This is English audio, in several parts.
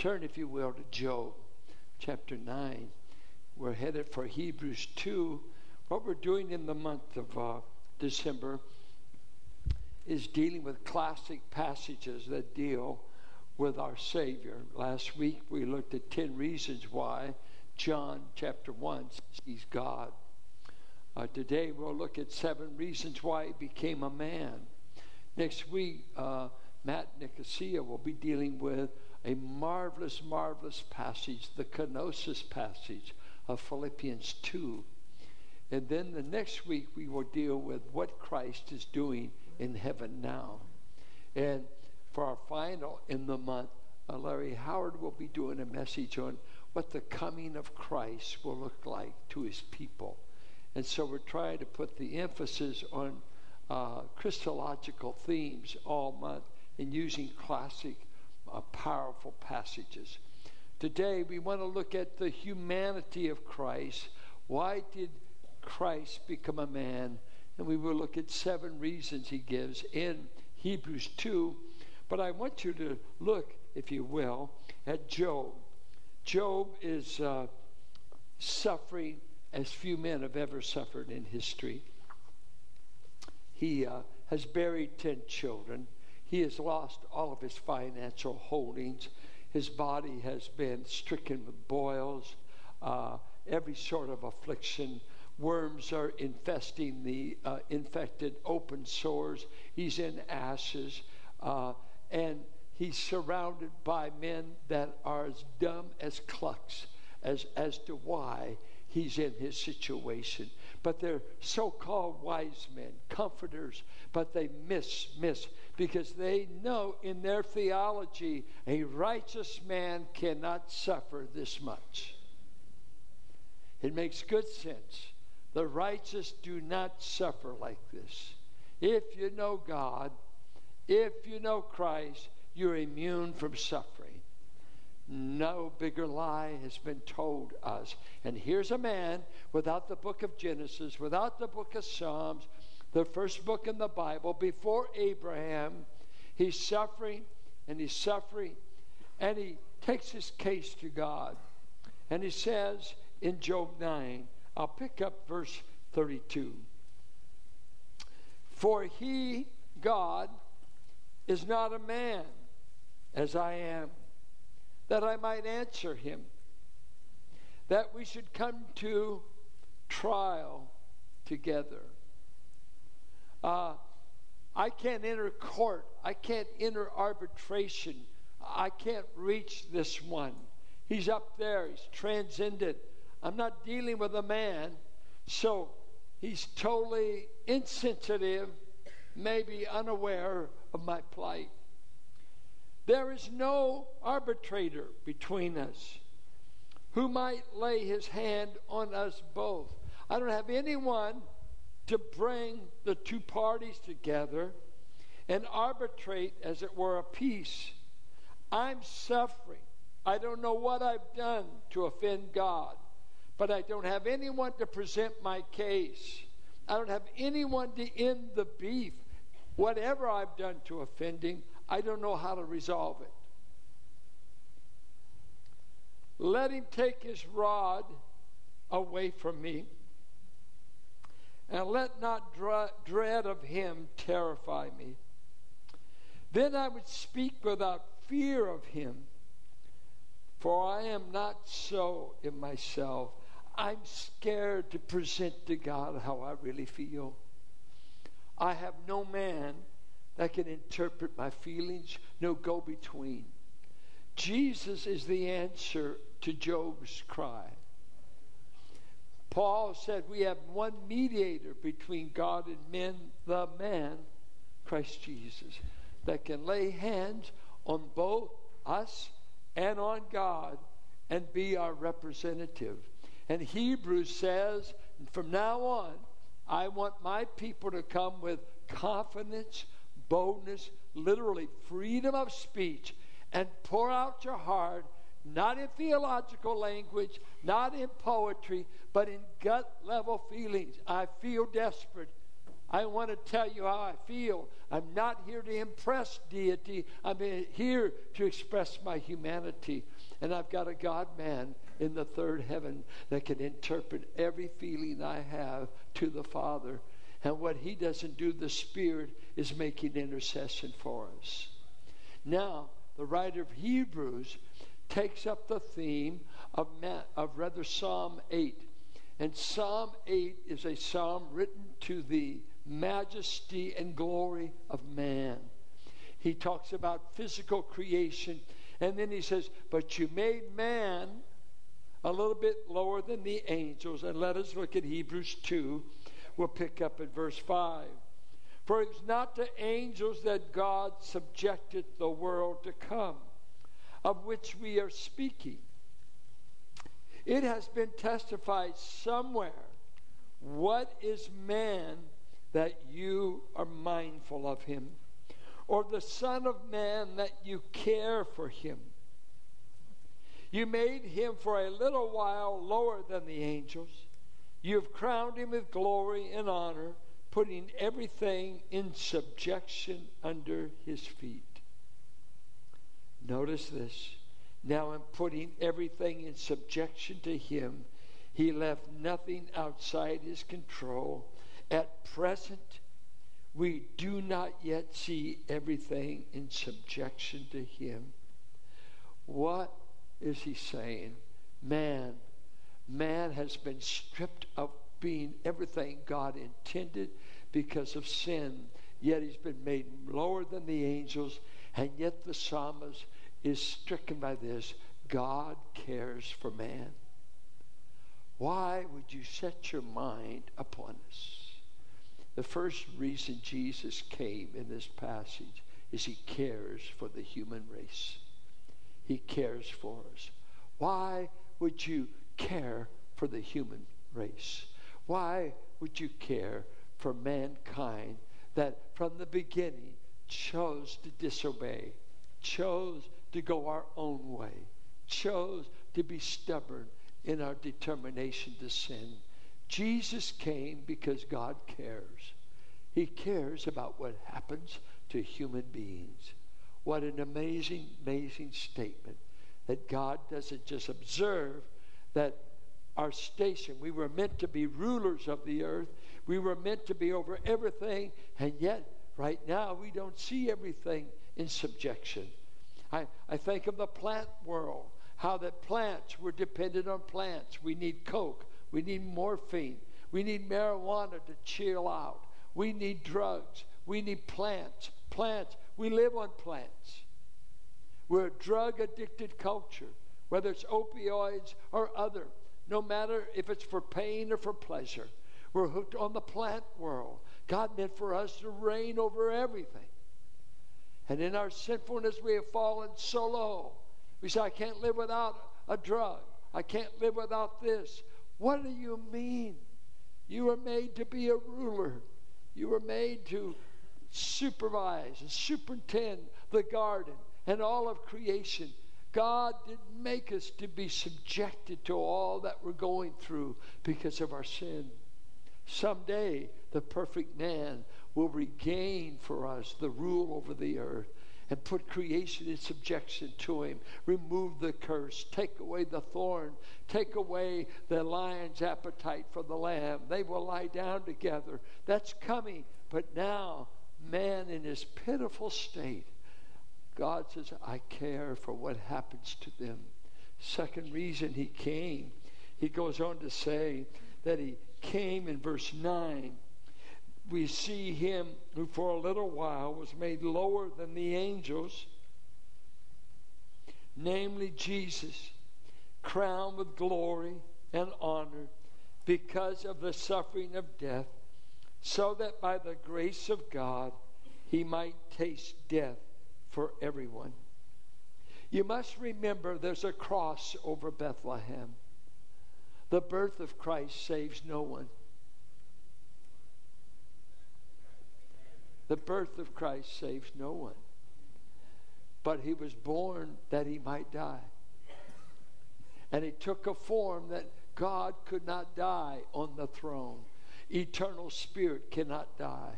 Turn, if you will, to Job chapter 9. We're headed for Hebrews 2. What we're doing in the month of uh, December is dealing with classic passages that deal with our Savior. Last week we looked at 10 reasons why John chapter 1 says he's God. Uh, today we'll look at seven reasons why he became a man. Next week, uh, Matt Nicosia will be dealing with a marvelous, marvelous passage, the kenosis passage of Philippians 2. And then the next week, we will deal with what Christ is doing in heaven now. And for our final in the month, uh, Larry Howard will be doing a message on what the coming of Christ will look like to his people. And so we're trying to put the emphasis on uh, Christological themes all month and using classic, uh, powerful passages. Today, we want to look at the humanity of Christ. Why did Christ become a man? And we will look at seven reasons he gives in Hebrews 2. But I want you to look, if you will, at Job. Job is uh, suffering as few men have ever suffered in history. He uh, has buried 10 children. He has lost all of his financial holdings. His body has been stricken with boils, uh, every sort of affliction. Worms are infesting the uh, infected open sores. He's in ashes. Uh, and he's surrounded by men that are as dumb as clucks as, as to why he's in his situation. But they're so called wise men, comforters, but they miss, miss, because they know in their theology a righteous man cannot suffer this much. It makes good sense. The righteous do not suffer like this. If you know God, if you know Christ, you're immune from suffering. No bigger lie has been told us. And here's a man without the book of Genesis, without the book of Psalms, the first book in the Bible, before Abraham. He's suffering and he's suffering. And he takes his case to God. And he says in Job 9, I'll pick up verse 32. For he, God, is not a man as I am that I might answer him, that we should come to trial together. Uh, I can't enter court. I can't enter arbitration. I can't reach this one. He's up there. He's transcendent. I'm not dealing with a man. So he's totally insensitive, maybe unaware of my plight. There is no arbitrator between us who might lay his hand on us both. I don't have anyone to bring the two parties together and arbitrate, as it were, a peace. I'm suffering. I don't know what I've done to offend God, but I don't have anyone to present my case. I don't have anyone to end the beef. Whatever I've done to offend him, I don't know how to resolve it. Let him take his rod away from me, and let not dread of him terrify me. Then I would speak without fear of him, for I am not so in myself. I'm scared to present to God how I really feel. I have no man that can interpret my feelings, no go between. Jesus is the answer to Job's cry. Paul said, We have one mediator between God and men, the man, Christ Jesus, that can lay hands on both us and on God and be our representative. And Hebrews says, from now on, I want my people to come with confidence, boldness, literally freedom of speech, and pour out your heart, not in theological language, not in poetry, but in gut level feelings. I feel desperate. I want to tell you how I feel. I'm not here to impress deity. I'm here to express my humanity. And I've got a God man in the third heaven that can interpret every feeling I have to the Father. And what he doesn't do, the Spirit is making intercession for us. Now, the writer of Hebrews takes up the theme of, of rather Psalm 8. And Psalm 8 is a psalm written to the majesty and glory of man. He talks about physical creation, and then he says, But you made man a little bit lower than the angels. And let us look at Hebrews 2. We'll pick up at verse 5. For it's not to angels that God subjected the world to come, of which we are speaking. It has been testified somewhere. What is man that you are mindful of him, or the Son of Man that you care for him. You made him for a little while lower than the angels. You have crowned him with glory and honor, putting everything in subjection under his feet. Notice this. Now, in putting everything in subjection to him, he left nothing outside his control at present, we do not yet see everything in subjection to Him. What is He saying? Man, man has been stripped of being everything God intended because of sin. Yet he's been made lower than the angels, and yet the psalmist is stricken by this God cares for man. Why would you set your mind upon us? The first reason Jesus came in this passage is he cares for the human race. He cares for us. Why would you care for the human race? Why would you care for mankind that from the beginning chose to disobey, chose to go our own way, chose to be stubborn in our determination to sin? Jesus came because God cares. He cares about what happens to human beings. What an amazing, amazing statement that God doesn't just observe that our station, we were meant to be rulers of the earth, we were meant to be over everything, and yet right now we don't see everything in subjection. I, I think of the plant world, how that plants, we're dependent on plants. We need Coke. We need morphine. We need marijuana to chill out. We need drugs. We need plants. Plants. We live on plants. We're a drug addicted culture, whether it's opioids or other, no matter if it's for pain or for pleasure. We're hooked on the plant world. God meant for us to reign over everything. And in our sinfulness, we have fallen so low. We say, I can't live without a drug. I can't live without this. What do you mean? You were made to be a ruler. You were made to supervise and superintend the garden and all of creation. God didn't make us to be subjected to all that we're going through because of our sin. Someday, the perfect man will regain for us the rule over the earth and put creation in subjection to him. Remove the curse, take away the thorn, take away the lion's appetite for the lamb. They will lie down together. That's coming. But now, man in his pitiful state, God says, I care for what happens to them. Second reason he came, he goes on to say that he came in verse 9 we see him who for a little while was made lower than the angels, namely Jesus, crowned with glory and honor because of the suffering of death, so that by the grace of God he might taste death for everyone. You must remember there's a cross over Bethlehem. The birth of Christ saves no one. The birth of Christ saves no one. But he was born that he might die. And he took a form that God could not die on the throne. eternal spirit cannot die.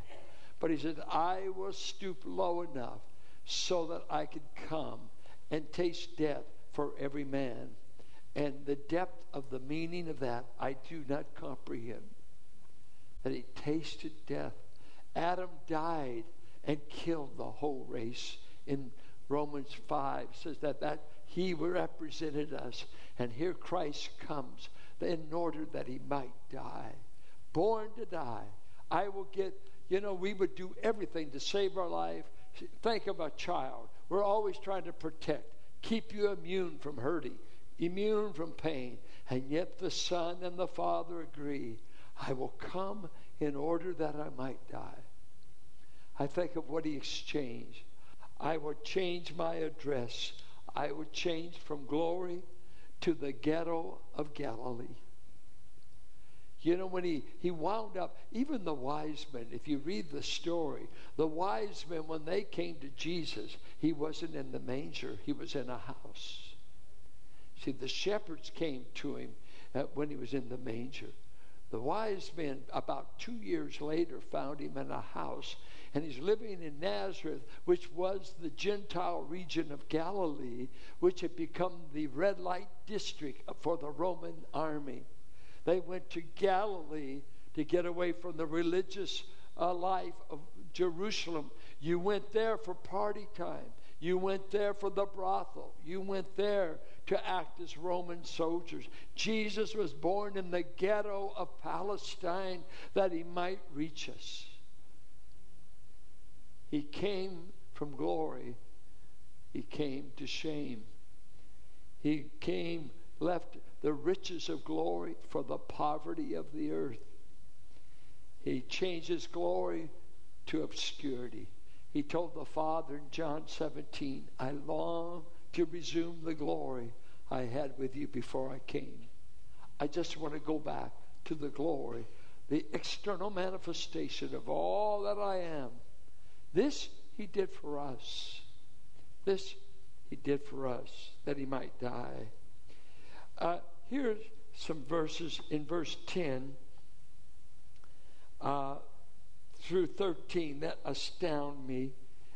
But he said, I will stoop low enough so that I could come and taste death for every man. And the depth of the meaning of that, I do not comprehend. That he tasted death. Adam died and killed the whole race. In Romans 5 says that, that he represented us. And here Christ comes in order that he might die. Born to die. I will get, you know, we would do everything to save our life. Think of a child. We're always trying to protect, keep you immune from hurting, immune from pain. And yet the Son and the Father agree I will come in order that I might die. I think of what he exchanged. I would change my address. I would change from glory to the ghetto of Galilee. You know, when he, he wound up, even the wise men, if you read the story, the wise men, when they came to Jesus, he wasn't in the manger, he was in a house. See, the shepherds came to him when he was in the manger. The wise men, about two years later, found him in a house, and he's living in Nazareth, which was the Gentile region of Galilee, which had become the red light district for the Roman army. They went to Galilee to get away from the religious uh, life of Jerusalem. You went there for party time. You went there for the brothel. You went there to act as Roman soldiers. Jesus was born in the ghetto of Palestine that he might reach us. He came from glory, he came to shame. He came, left the riches of glory for the poverty of the earth. He changes glory to obscurity. He told the Father in John 17, I long to resume the glory I had with you before I came. I just want to go back to the glory, the external manifestation of all that I am. This he did for us. This he did for us, that he might die. Uh, here's some verses in verse 10 uh, through 13 that astound me.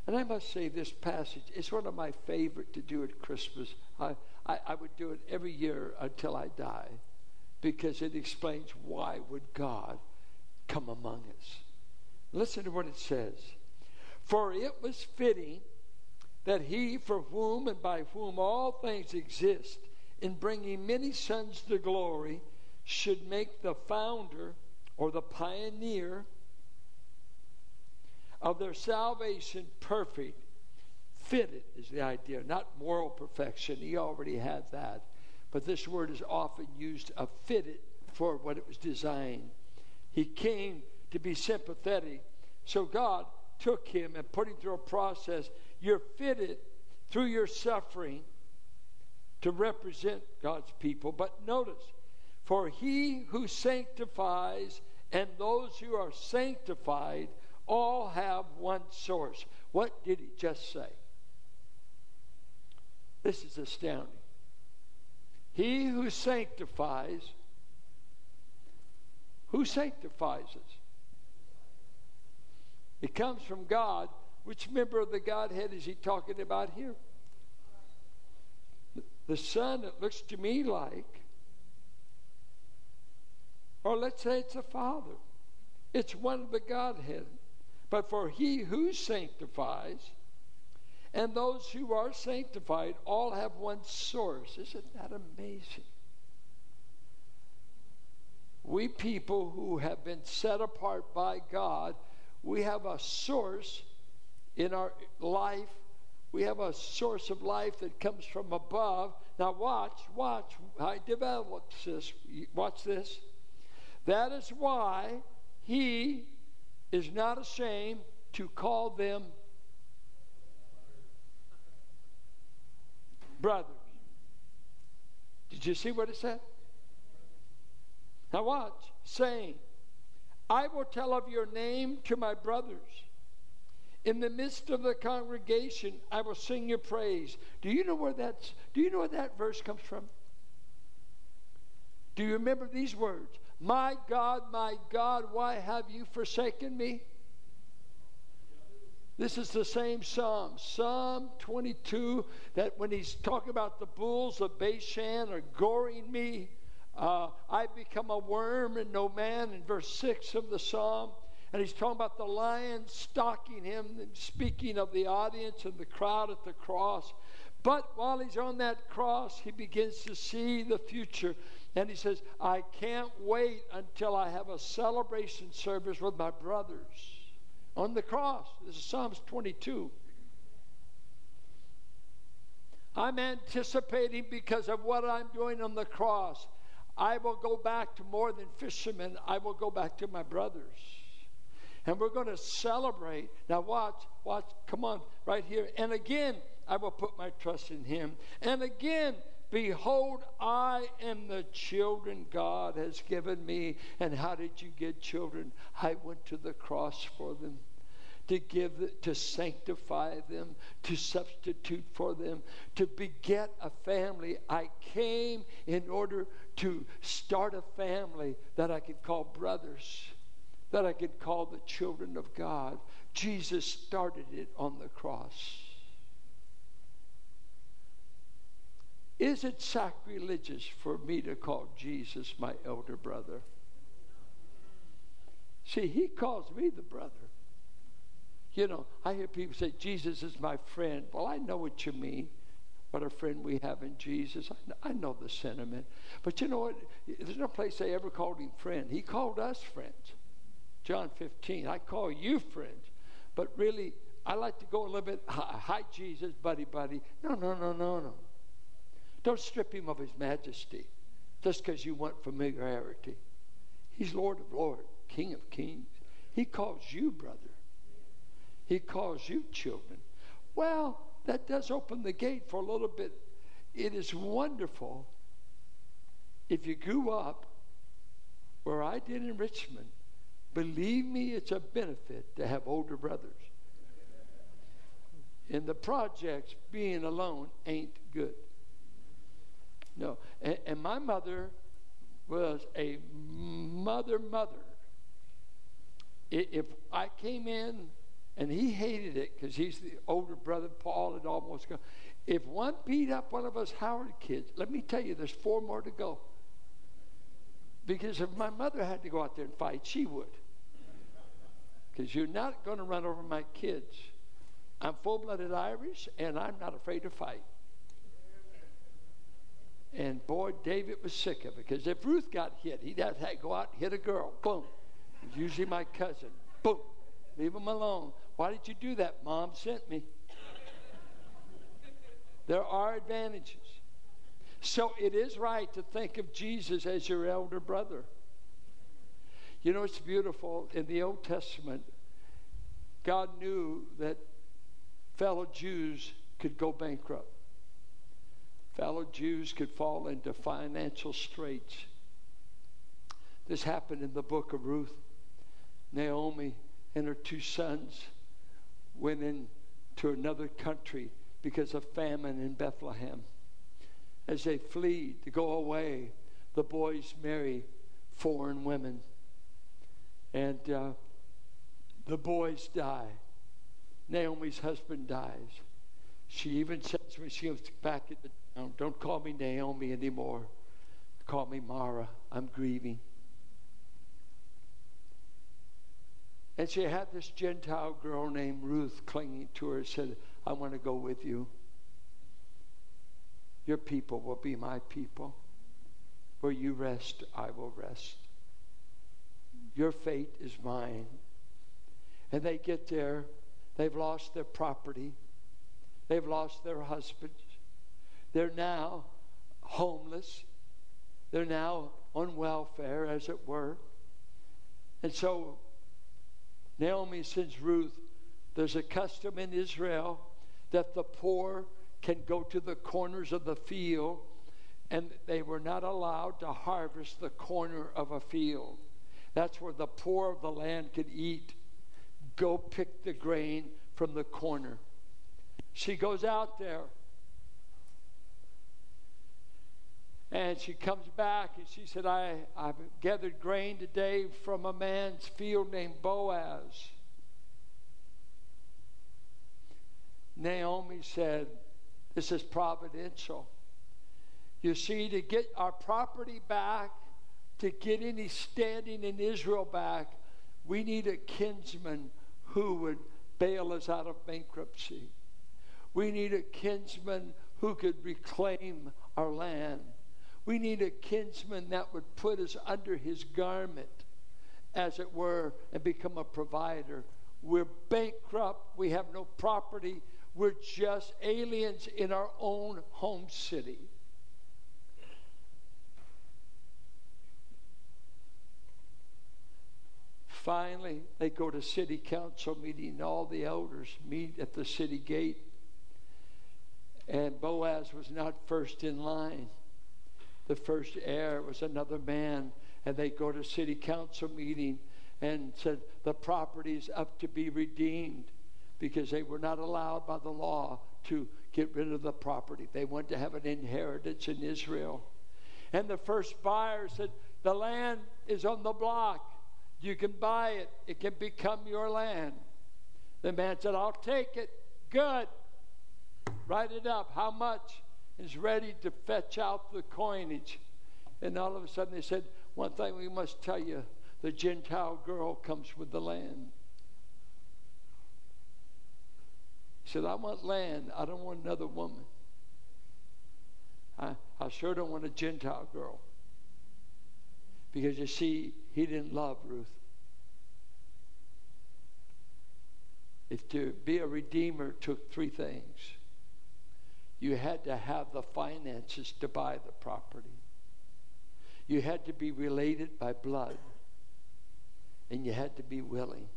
And I must say, this passage is one of my favorite to do at Christmas. I, I, I would do it every year until I die because it explains why would God come among us. Listen to what it says. For it was fitting that he for whom and by whom all things exist in bringing many sons to glory should make the founder or the pioneer of their salvation perfect. Fitted is the idea, not moral perfection. He already had that. But this word is often used of fitted for what it was designed. He came to be sympathetic. So God took him and put him through a process. You're fitted through your suffering to represent God's people. But notice, for he who sanctifies and those who are sanctified all have one source. What did he just say? This is astounding. He who sanctifies, who sanctifies us? It comes from God. Which member of the Godhead is he talking about here? The Son, it looks to me like, or let's say it's the Father. It's one of the Godhead. But for he who sanctifies and those who are sanctified all have one source. Isn't that amazing? We people who have been set apart by God, we have a source in our life. We have a source of life that comes from above. Now, watch, watch. I developed this. Watch this. That is why he is not ashamed to call them brothers. Did you see what it said? Now, watch. Saying, I will tell of your name to my brothers. In the midst of the congregation, I will sing your praise. Do you know where that's do you know where that verse comes from? Do you remember these words? My God, my God, why have you forsaken me? This is the same Psalm, Psalm 22, that when he's talking about the bulls of Bashan are goring me, uh, I become a worm and no man, in verse 6 of the Psalm. And he's talking about the lion stalking him, speaking of the audience and the crowd at the cross. But while he's on that cross, he begins to see the future. And he says, I can't wait until I have a celebration service with my brothers on the cross. This is Psalms 22. I'm anticipating because of what I'm doing on the cross. I will go back to more than fishermen. I will go back to my brothers. And we're going to celebrate. Now, watch, watch, come on, right here. And again, I will put my trust in him. And again, Behold, I am the children God has given me. And how did you get children? I went to the cross for them to give, to sanctify them, to substitute for them, to beget a family. I came in order to start a family that I could call brothers, that I could call the children of God. Jesus started it on the cross. Is it sacrilegious for me to call Jesus my elder brother? See, he calls me the brother. You know, I hear people say, Jesus is my friend. Well, I know what you mean. What a friend we have in Jesus. I, I know the sentiment. But you know what? There's no place they ever called him friend. He called us friends. John 15. I call you friends. But really, I like to go a little bit, hi, Jesus, buddy, buddy. No, no, no, no, no. Don't strip him of his majesty just because you want familiarity. He's Lord of Lords, King of Kings. He calls you brother. He calls you children. Well, that does open the gate for a little bit. It is wonderful if you grew up where I did in Richmond. Believe me, it's a benefit to have older brothers. In the projects, being alone ain't good. No. And, and my mother was a mother, mother. If I came in and he hated it because he's the older brother. Paul had almost gone. If one beat up one of us Howard kids, let me tell you, there's four more to go. Because if my mother had to go out there and fight, she would. Because you're not going to run over my kids. I'm full blooded Irish, and I'm not afraid to fight. And boy, David was sick of it because if Ruth got hit, he'd have to go out and hit a girl. Boom. usually my cousin. Boom. Leave him alone. Why did you do that? Mom sent me. there are advantages. So it is right to think of Jesus as your elder brother. You know, it's beautiful. In the Old Testament, God knew that fellow Jews could go bankrupt, fellow Jews could fall into financial straits. This happened in the book of Ruth. Naomi and her two sons went into another country because of famine in Bethlehem. As they flee to go away, the boys marry foreign women. And uh, the boys die. Naomi's husband dies. She even says when she goes back in the town, don't call me Naomi anymore. Call me Mara. I'm grieving. And she had this Gentile girl named Ruth clinging to her, said, I want to go with you. Your people will be my people. Where you rest, I will rest. Your fate is mine. And they get there, they've lost their property, they've lost their husbands. They're now homeless, they're now on welfare, as it were. And so Naomi sends Ruth. There's a custom in Israel that the poor can go to the corners of the field and they were not allowed to harvest the corner of a field. That's where the poor of the land could eat. Go pick the grain from the corner. She goes out there. And she comes back and she said, I, I've gathered grain today from a man's field named Boaz. Naomi said, This is providential. You see, to get our property back, to get any standing in Israel back, we need a kinsman who would bail us out of bankruptcy. We need a kinsman who could reclaim our land. We need a kinsman that would put us under his garment, as it were, and become a provider. We're bankrupt. We have no property. We're just aliens in our own home city. Finally, they go to city council meeting. All the elders meet at the city gate. And Boaz was not first in line. The first heir was another man. And they go to city council meeting and said the property is up to be redeemed because they were not allowed by the law to get rid of the property. They wanted to have an inheritance in Israel. And the first buyer said, The land is on the block. You can buy it, it can become your land. The man said, I'll take it. Good. Write it up. How much? Is ready to fetch out the coinage. And all of a sudden they said, One thing we must tell you the Gentile girl comes with the land. He said, I want land. I don't want another woman. I, I sure don't want a Gentile girl. Because you see, he didn't love Ruth. If to be a redeemer took three things you had to have the finances to buy the property, you had to be related by blood, and you had to be willing.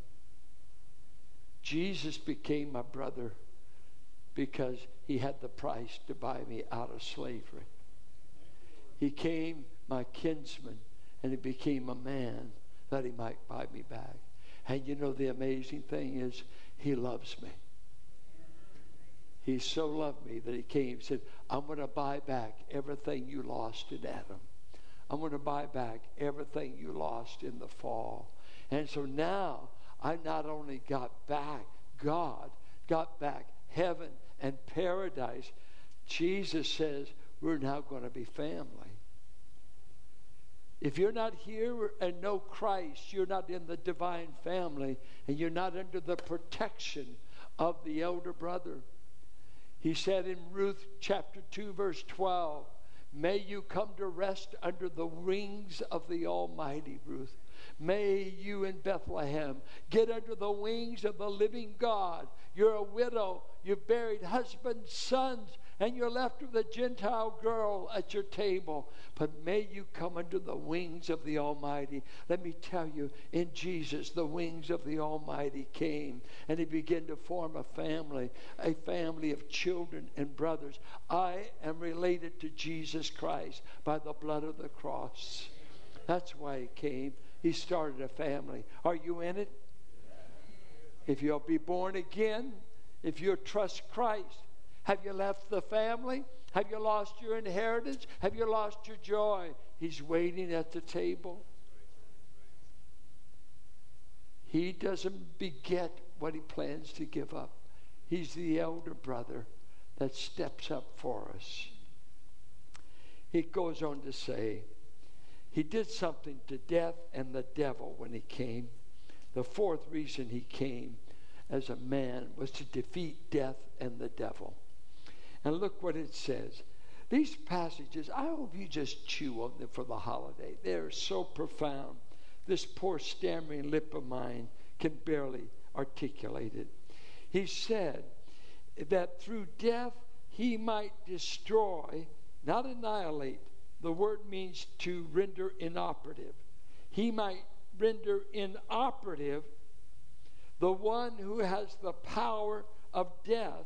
Jesus became my brother because he had the price to buy me out of slavery. He came my kinsman and he became a man that he might buy me back. And you know, the amazing thing is, he loves me. He so loved me that he came and said, I'm going to buy back everything you lost in Adam. I'm going to buy back everything you lost in the fall. And so now I not only got back God, got back heaven and paradise. Jesus says we're now going to be family. If you're not here and know Christ, you're not in the divine family and you're not under the protection of the elder brother. He said in Ruth chapter 2, verse 12, May you come to rest under the wings of the Almighty, Ruth. May you in Bethlehem get under the wings of the living God. You're a widow, you've buried husbands, sons, and you're left with a Gentile girl at your table. But may you come under the wings of the Almighty. Let me tell you, in Jesus, the wings of the Almighty came, and He began to form a family, a family of children and brothers. I am related to Jesus Christ by the blood of the cross. That's why He came. He started a family. Are you in it? If you'll be born again, if you'll trust Christ, have you left the family? Have you lost your inheritance? Have you lost your joy? He's waiting at the table. He doesn't beget what he plans to give up. He's the elder brother that steps up for us. He goes on to say, He did something to death and the devil when he came. The fourth reason he came as a man was to defeat death and the devil. And look what it says. These passages, I hope you just chew on them for the holiday. They're so profound. This poor stammering lip of mine can barely articulate it. He said that through death he might destroy, not annihilate. The word means to render inoperative. He might render inoperative the one who has the power of death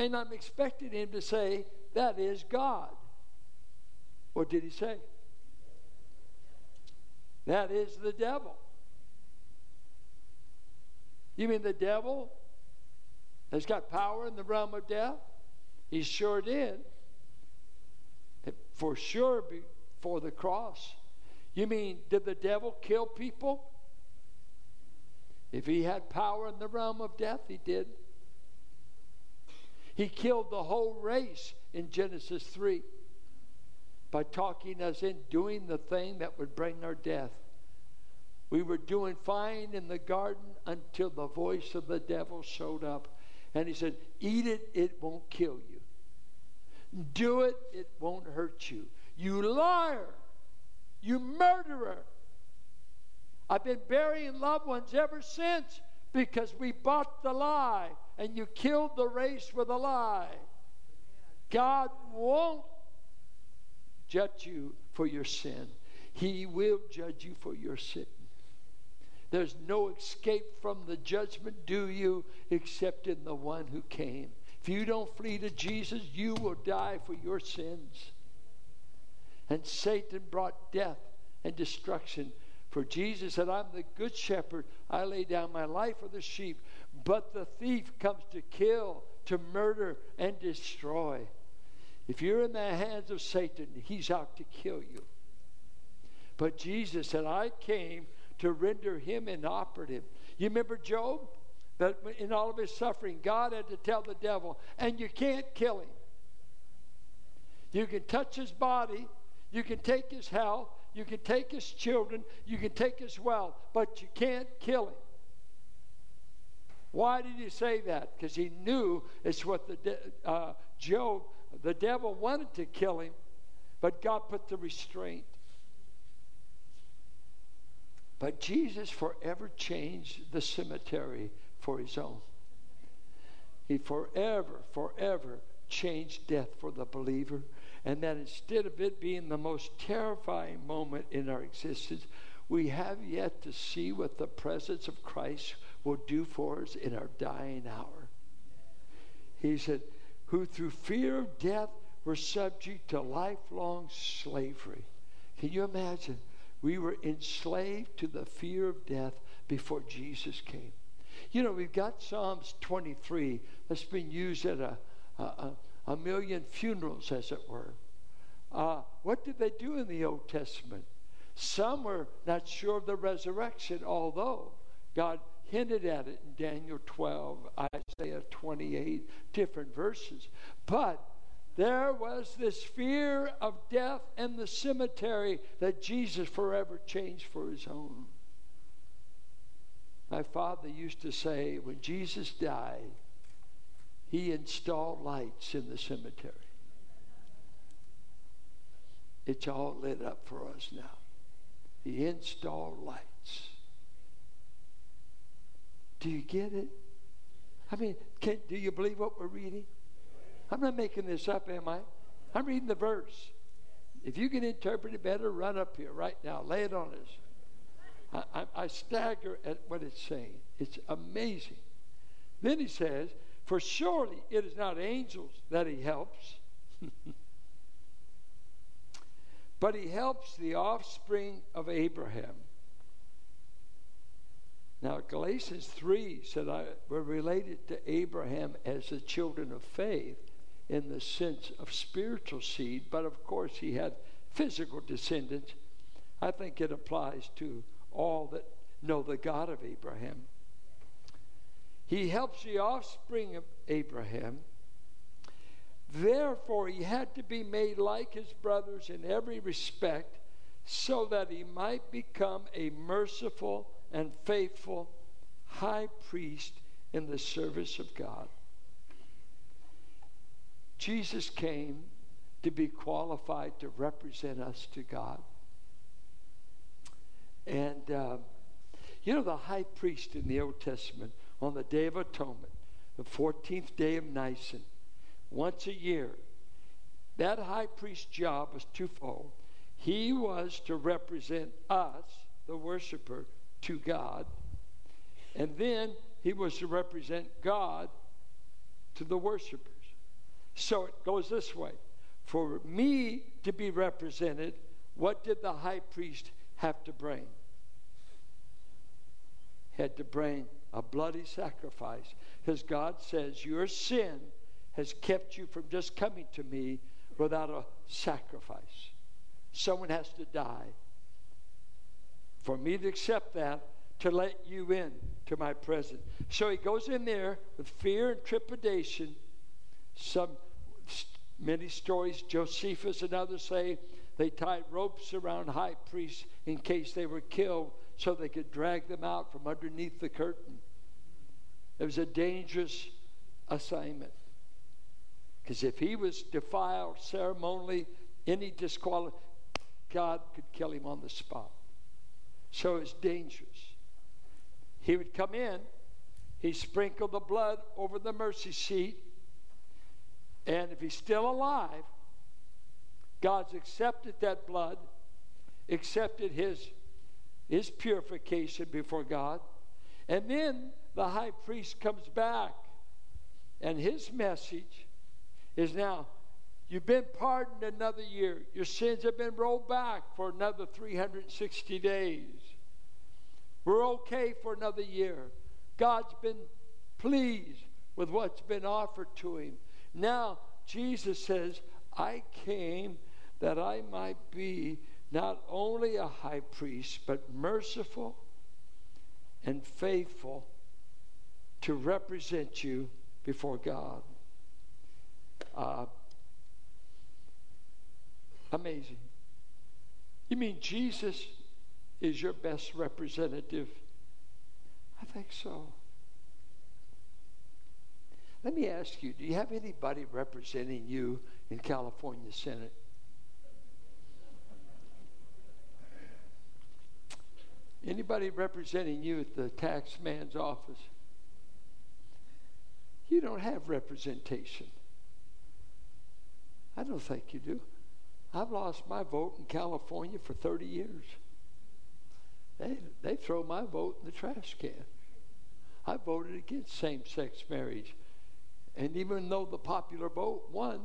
and I'm expecting him to say, That is God. What did he say? That is the devil. You mean the devil has got power in the realm of death? He sure did. for sure before the cross. You mean, did the devil kill people? If he had power in the realm of death, he did. He killed the whole race in Genesis 3 by talking us in doing the thing that would bring our death. We were doing fine in the garden until the voice of the devil showed up. And he said, Eat it, it won't kill you. Do it, it won't hurt you. You liar. You murderer. I've been burying loved ones ever since because we bought the lie and you killed the race with a lie. God won't judge you for your sin, He will judge you for your sin. There's no escape from the judgment due you except in the one who came. If you don't flee to Jesus, you will die for your sins. And Satan brought death and destruction. For Jesus said, I'm the good shepherd. I lay down my life for the sheep. But the thief comes to kill, to murder, and destroy. If you're in the hands of Satan, he's out to kill you. But Jesus said, I came to render him inoperative. You remember Job? That in all of his suffering, God had to tell the devil, and you can't kill him. You can touch his body, you can take his health, you can take his children, you can take his wealth, but you can't kill him. Why did he say that? Because he knew it's what the de- uh, Job, the devil wanted to kill him, but God put the restraint. But Jesus forever changed the cemetery for his own. He forever, forever changed death for the believer and that instead of it being the most terrifying moment in our existence, we have yet to see what the presence of Christ will do for us in our dying hour. He said, who through fear of death were subject to lifelong slavery. Can you imagine? We were enslaved to the fear of death before Jesus came. You know, we've got Psalms 23 that's been used at a, a, a million funerals, as it were. Uh, what did they do in the Old Testament? Some were not sure of the resurrection, although God hinted at it in Daniel 12, Isaiah 28, different verses. But there was this fear of death and the cemetery that Jesus forever changed for his own. My father used to say, when Jesus died, he installed lights in the cemetery. It's all lit up for us now. He installed lights. Do you get it? I mean, can, do you believe what we're reading? I'm not making this up, am I? I'm reading the verse. If you can interpret it better, run up here right now. Lay it on us. I, I, I stagger at what it's saying. It's amazing. Then he says, for surely it is not angels that he helps, but he helps the offspring of Abraham. Now, Galatians 3 said I, we're related to Abraham as the children of faith in the sense of spiritual seed, but of course he had physical descendants. I think it applies to all that know the God of Abraham. He helps the offspring of Abraham. Therefore, he had to be made like his brothers in every respect so that he might become a merciful and faithful high priest in the service of God. Jesus came to be qualified to represent us to God. And uh, you know, the high priest in the Old Testament on the Day of Atonement, the 14th day of Nisan, once a year. That high priest's job was twofold. He was to represent us, the worshiper, to God, and then he was to represent God to the worshipers. So it goes this way For me to be represented, what did the high priest have to bring? Had to bring a bloody sacrifice. Because God says, Your sin has kept you from just coming to me, without a sacrifice. Someone has to die. For me to accept that, to let you in to my presence. So he goes in there with fear and trepidation. Some many stories, Josephus and others say they tied ropes around high priests in case they were killed so they could drag them out from underneath the curtain. It was a dangerous assignment. Because if he was defiled ceremonially, any disqualification, God could kill him on the spot. So it's dangerous. He would come in, he sprinkled the blood over the mercy seat, and if he's still alive, God's accepted that blood, accepted his, his purification before God, and then the high priest comes back, and his message is now You've been pardoned another year. Your sins have been rolled back for another 360 days. We're okay for another year. God's been pleased with what's been offered to him. Now, Jesus says, I came that I might be not only a high priest, but merciful and faithful to represent you before God. Uh, Amazing. You mean Jesus is your best representative? I think so. Let me ask you do you have anybody representing you in California Senate? Anybody representing you at the tax man's office? You don't have representation. I don't think you do. I've lost my vote in California for 30 years. They, they throw my vote in the trash can. I voted against same sex marriage. And even though the popular vote won,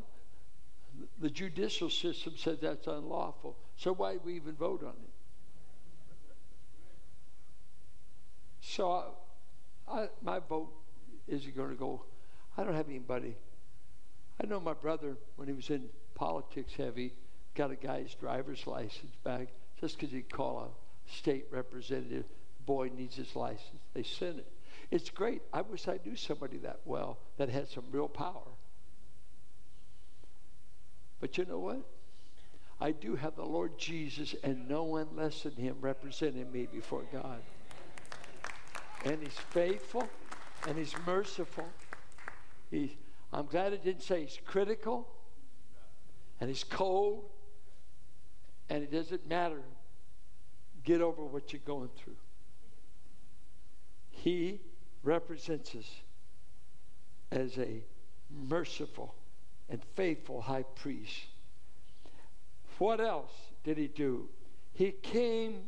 the judicial system said that's unlawful. So why do we even vote on it? So I, I, my vote isn't going to go. I don't have anybody. I know my brother, when he was in politics heavy, got a guy's driver's license back just because he'd call a state representative. Boy needs his license. They sent it. It's great. I wish I knew somebody that well that had some real power. But you know what? I do have the Lord Jesus and no one less than him representing me before God. And he's faithful and he's merciful. I'm glad it didn't say he's critical and he's cold and it doesn't matter. Get over what you're going through. He represents us as a merciful and faithful high priest. What else did he do? He came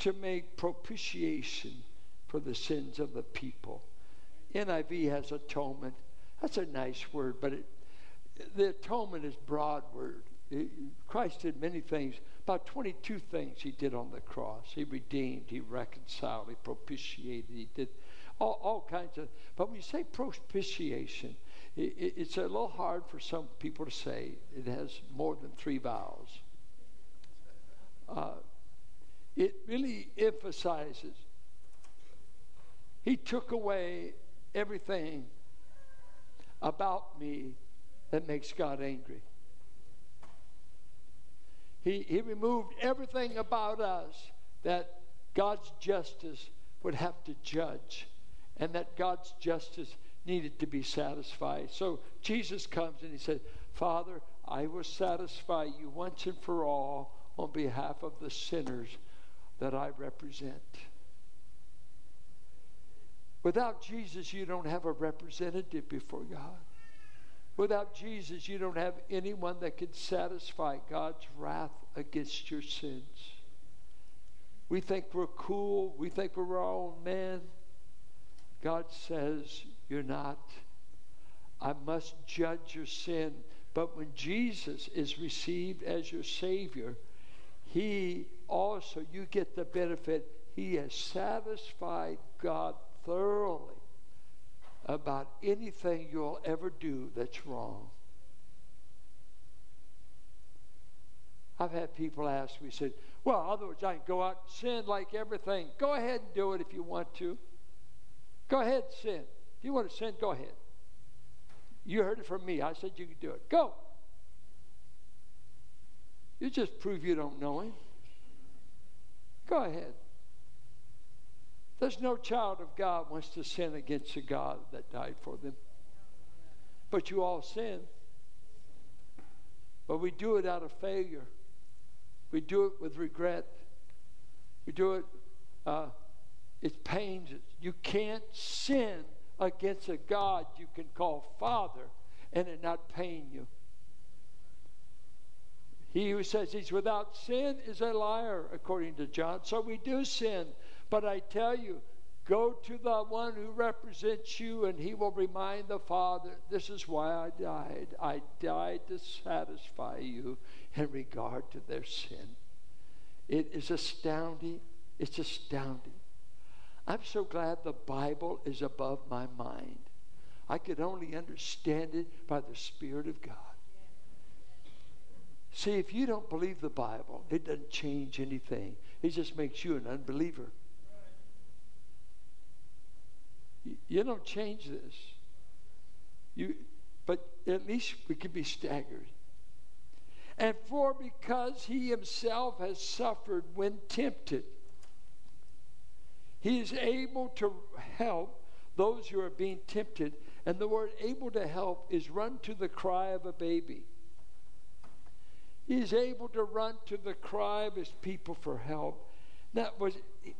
to make propitiation for the sins of the people. NIV has atonement. That's a nice word, but it, the atonement is broad word. It, Christ did many things, about 22 things he did on the cross. He redeemed, he reconciled, he propitiated, he did all, all kinds of. But when you say propitiation, it, it, it's a little hard for some people to say. It has more than three vowels. Uh, it really emphasizes he took away everything about me that makes God angry. He, he removed everything about us that God's justice would have to judge and that God's justice needed to be satisfied. So Jesus comes and he said, Father, I will satisfy you once and for all on behalf of the sinners that I represent. Without Jesus, you don't have a representative before God. Without Jesus, you don't have anyone that can satisfy God's wrath against your sins. We think we're cool. We think we're our own man. God says, You're not. I must judge your sin. But when Jesus is received as your Savior, He also, you get the benefit. He has satisfied God thoroughly about anything you'll ever do that's wrong. I've had people ask me, said, well, otherwise I can go out and sin like everything. Go ahead and do it if you want to. Go ahead and sin. If you want to sin, go ahead. You heard it from me. I said you could do it. Go. You just prove you don't know him. Go ahead. There's no child of God wants to sin against a God that died for them. But you all sin. But we do it out of failure. We do it with regret. We do it, uh, it pains us. You can't sin against a God you can call Father and it not pain you. He who says he's without sin is a liar, according to John. So we do sin. But I tell you, go to the one who represents you, and he will remind the Father, This is why I died. I died to satisfy you in regard to their sin. It is astounding. It's astounding. I'm so glad the Bible is above my mind. I could only understand it by the Spirit of God. See, if you don't believe the Bible, it doesn't change anything. It just makes you an unbeliever. You don't change this. You, but at least we can be staggered. And for because he himself has suffered when tempted, he is able to help those who are being tempted. And the word able to help is run to the cry of a baby. He's able to run to the cry of his people for help. Now, was,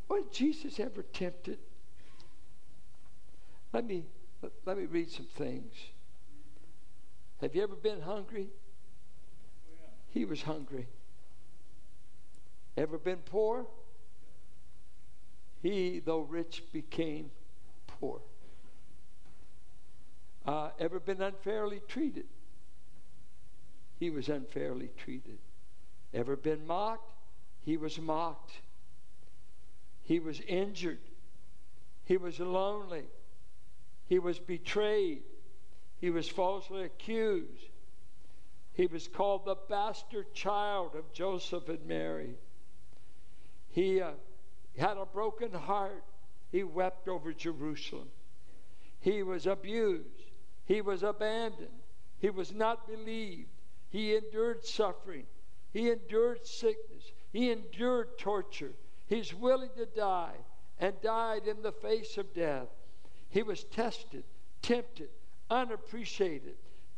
was Jesus ever tempted? Let me, let me read some things. Have you ever been hungry? He was hungry. Ever been poor? He, though rich, became poor. Uh, ever been unfairly treated? He was unfairly treated. Ever been mocked? He was mocked. He was injured. He was lonely. He was betrayed. He was falsely accused. He was called the bastard child of Joseph and Mary. He uh, had a broken heart. He wept over Jerusalem. He was abused. He was abandoned. He was not believed. He endured suffering. He endured sickness. He endured torture. He's willing to die and died in the face of death. He was tested, tempted, unappreciated,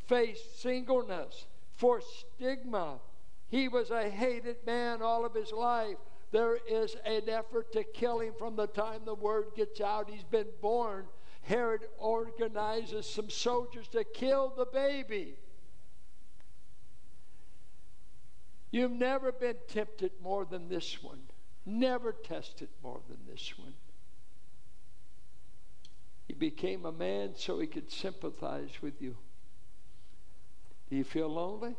faced singleness, for stigma. He was a hated man all of his life. There is an effort to kill him from the time the word gets out. He's been born. Herod organizes some soldiers to kill the baby. You've never been tempted more than this one, never tested more than this one. He became a man so he could sympathize with you. Do you feel lonely?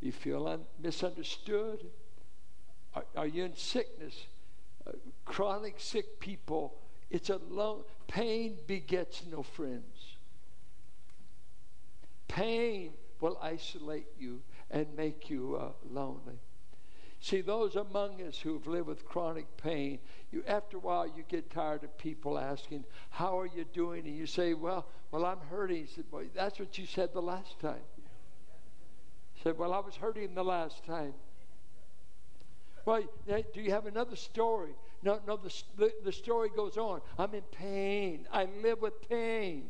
Do you feel un- misunderstood? Are, are, you in sickness? Uh, chronic sick people, it's a lone, pain begets no friends. Pain will isolate you and make you uh, lonely. See, those among us who have lived with chronic pain, you after a while you get tired of people asking, "How are you doing?" And you say, "Well, well, I'm hurting." He said, "Well, that's what you said the last time." said, Well, I was hurting the last time. Well, do you have another story? No, no, the, the, the story goes on. I'm in pain. I live with pain.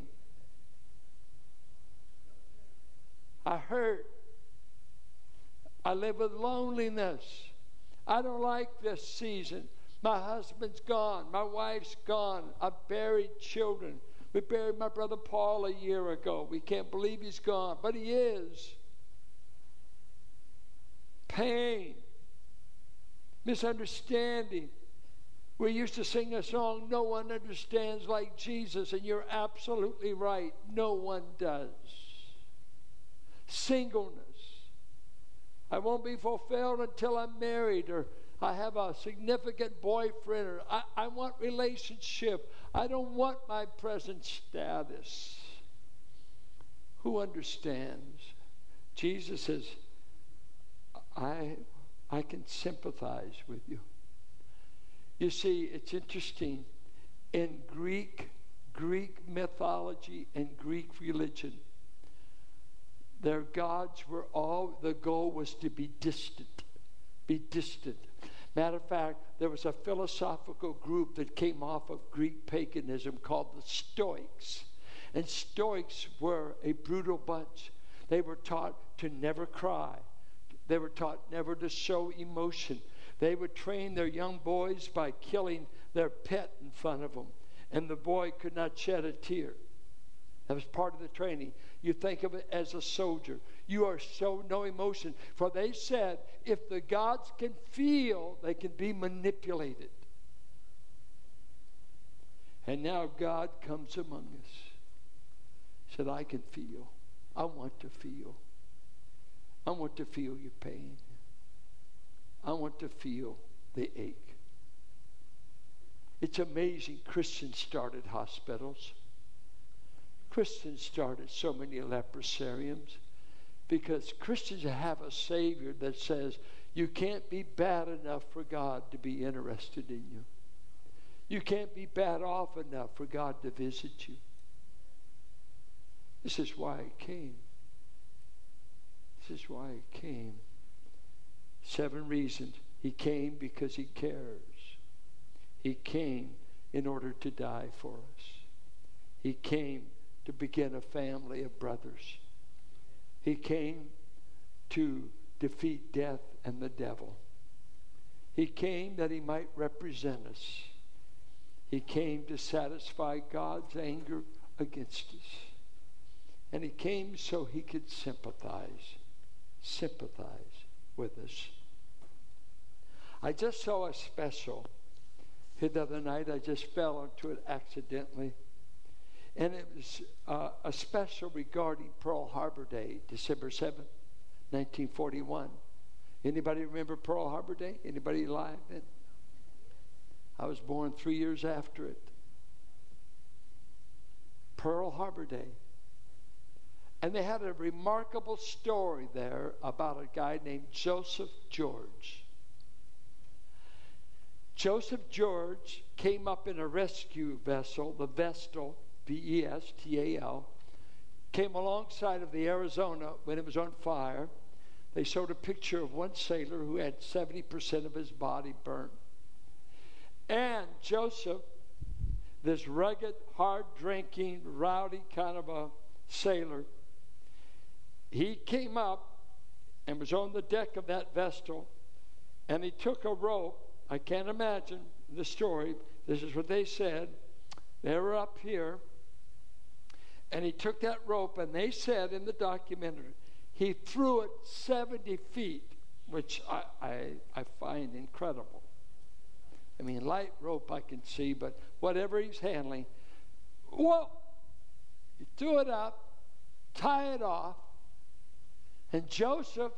I hurt. I live with loneliness. I don't like this season. My husband's gone. My wife's gone. I've buried children. We buried my brother Paul a year ago. We can't believe he's gone, but he is pain, misunderstanding. We used to sing a song, No One Understands Like Jesus, and you're absolutely right. No one does. Singleness. I won't be fulfilled until I'm married, or I have a significant boyfriend, or I, I want relationship. I don't want my present status. Who understands? Jesus says, I I can sympathize with you. You see, it's interesting. In Greek, Greek mythology and Greek religion, their gods were all, the goal was to be distant, be distant. Matter of fact, there was a philosophical group that came off of Greek paganism called the Stoics. And Stoics were a brutal bunch. They were taught to never cry, they were taught never to show emotion. They would train their young boys by killing their pet in front of them, and the boy could not shed a tear. That was part of the training. You think of it as a soldier. You are show no emotion. For they said, if the gods can feel, they can be manipulated. And now God comes among us. Said, I can feel. I want to feel. I want to feel your pain. I want to feel the ache. It's amazing Christians started hospitals. Christians started so many leprosariums because Christians have a Savior that says you can't be bad enough for God to be interested in you. You can't be bad off enough for God to visit you. This is why He came. This is why He came. Seven reasons. He came because He cares. He came in order to die for us. He came to begin a family of brothers. He came to defeat death and the devil. He came that he might represent us. He came to satisfy God's anger against us. And he came so he could sympathize, sympathize with us. I just saw a special the other night. I just fell into it accidentally and it was uh, a special regarding Pearl Harbor Day, December 7th, 1941. Anybody remember Pearl Harbor Day? Anybody alive? I was born three years after it. Pearl Harbor Day. And they had a remarkable story there about a guy named Joseph George. Joseph George came up in a rescue vessel, the Vestal, V E S T A L, came alongside of the Arizona when it was on fire. They showed a picture of one sailor who had 70% of his body burned. And Joseph, this rugged, hard drinking, rowdy kind of a sailor, he came up and was on the deck of that vessel and he took a rope. I can't imagine the story. This is what they said. They were up here and he took that rope, and they said in the documentary, he threw it 70 feet, which I, I, I find incredible. I mean, light rope I can see, but whatever he's handling, whoa! He threw it up, tie it off, and Joseph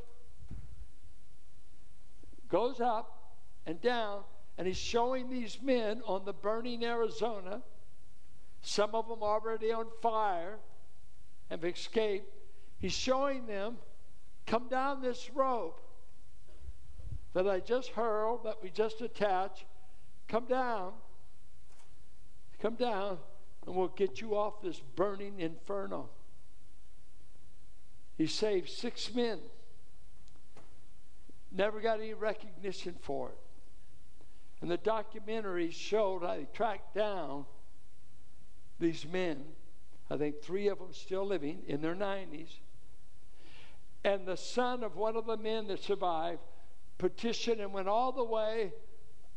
goes up and down, and he's showing these men on the burning Arizona some of them already on fire have escaped. He's showing them come down this rope that I just hurled, that we just attached. Come down. Come down, and we'll get you off this burning inferno. He saved six men. Never got any recognition for it. And the documentary showed how they tracked down these men, I think three of them still living in their 90s, and the son of one of the men that survived petitioned and went all the way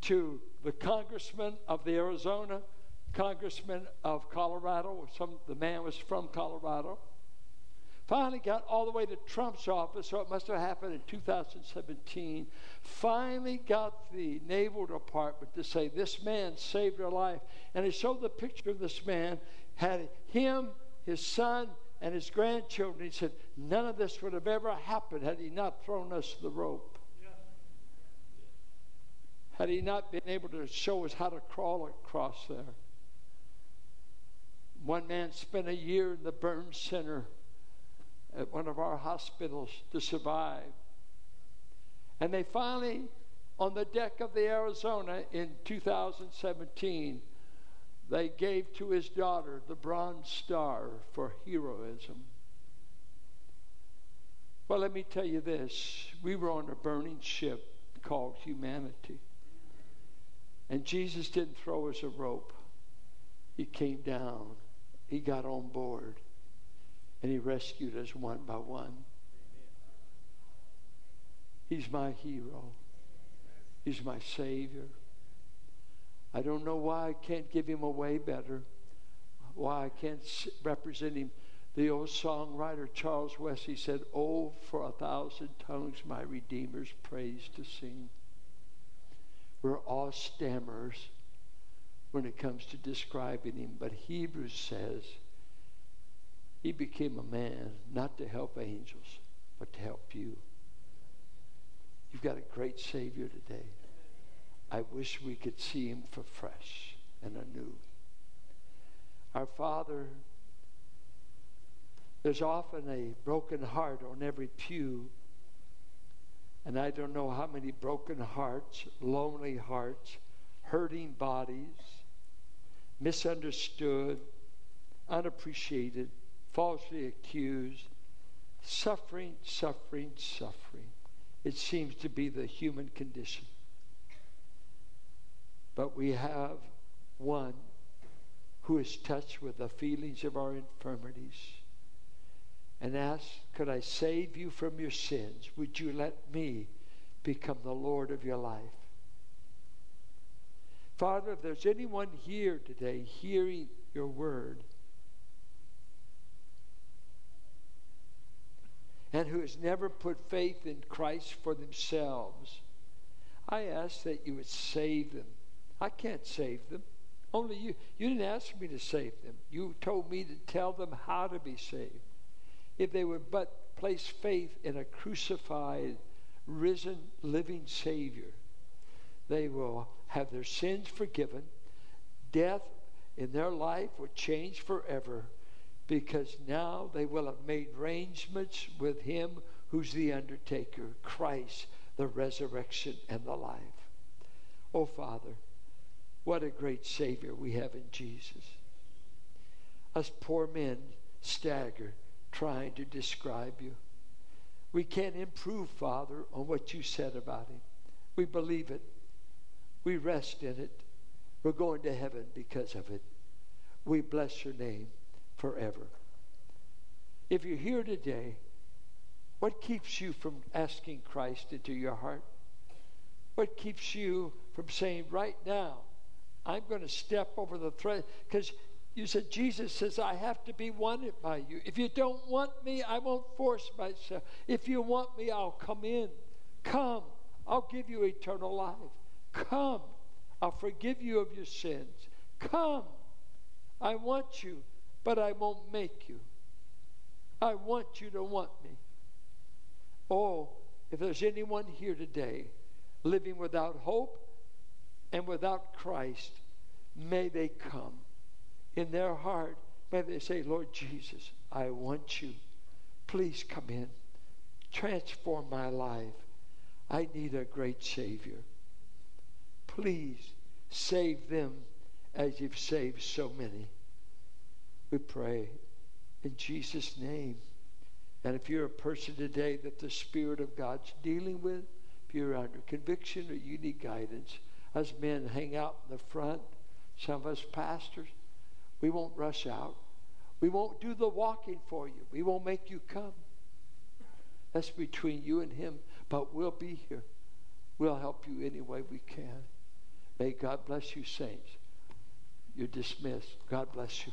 to the congressman of the Arizona, congressman of Colorado. Some the man was from Colorado. Finally got all the way to Trump's office, so it must have happened in 2017. Finally got the Naval Department to say, This man saved our life. And he showed the picture of this man, had him, his son, and his grandchildren. He said, None of this would have ever happened had he not thrown us the rope. Had he not been able to show us how to crawl across there. One man spent a year in the burn center at one of our hospitals to survive. And they finally, on the deck of the Arizona in 2017, they gave to his daughter the Bronze Star for heroism. Well, let me tell you this we were on a burning ship called humanity. And Jesus didn't throw us a rope, He came down, He got on board, and He rescued us one by one. He's my hero, He's my Savior. I don't know why I can't give Him away better, why I can't represent Him. The old songwriter Charles Wesley said, Oh, for a thousand tongues my Redeemer's praise to sing. We're all stammerers when it comes to describing him, but Hebrews says he became a man not to help angels, but to help you. You've got a great Savior today. I wish we could see him for fresh and anew. Our Father, there's often a broken heart on every pew and I don't know how many broken hearts, lonely hearts, hurting bodies, misunderstood, unappreciated, falsely accused, suffering, suffering, suffering. It seems to be the human condition. But we have one who is touched with the feelings of our infirmities and asks, Could I save you from your sins? Would you let me become the Lord of your life? Father, if there's anyone here today hearing your word and who has never put faith in Christ for themselves, I ask that you would save them. I can't save them. Only you. You didn't ask me to save them. You told me to tell them how to be saved if they would but place faith in a crucified, risen, living Savior, they will have their sins forgiven. Death in their life will change forever because now they will have made arrangements with Him who's the undertaker, Christ, the resurrection and the life. Oh, Father, what a great Savior we have in Jesus. Us poor men stagger trying to describe you. We can't improve, Father, on what you said about him. We believe it. We rest in it. We're going to heaven because of it. We bless your name forever. If you're here today, what keeps you from asking Christ into your heart? What keeps you from saying, right now, I'm going to step over the thread? Because you said, Jesus says, I have to be wanted by you. If you don't want me, I won't force myself. If you want me, I'll come in. Come. I'll give you eternal life. Come. I'll forgive you of your sins. Come. I want you, but I won't make you. I want you to want me. Oh, if there's anyone here today living without hope and without Christ, may they come in their heart, may they say, Lord Jesus, I want you. Please come in. Transform my life. I need a great Savior. Please save them as you've saved so many. We pray in Jesus' name. And if you're a person today that the Spirit of God's dealing with, if you're under conviction or you need guidance, us men hang out in the front, some of us pastors, we won't rush out. We won't do the walking for you. We won't make you come. That's between you and Him, but we'll be here. We'll help you any way we can. May God bless you, saints. You're dismissed. God bless you.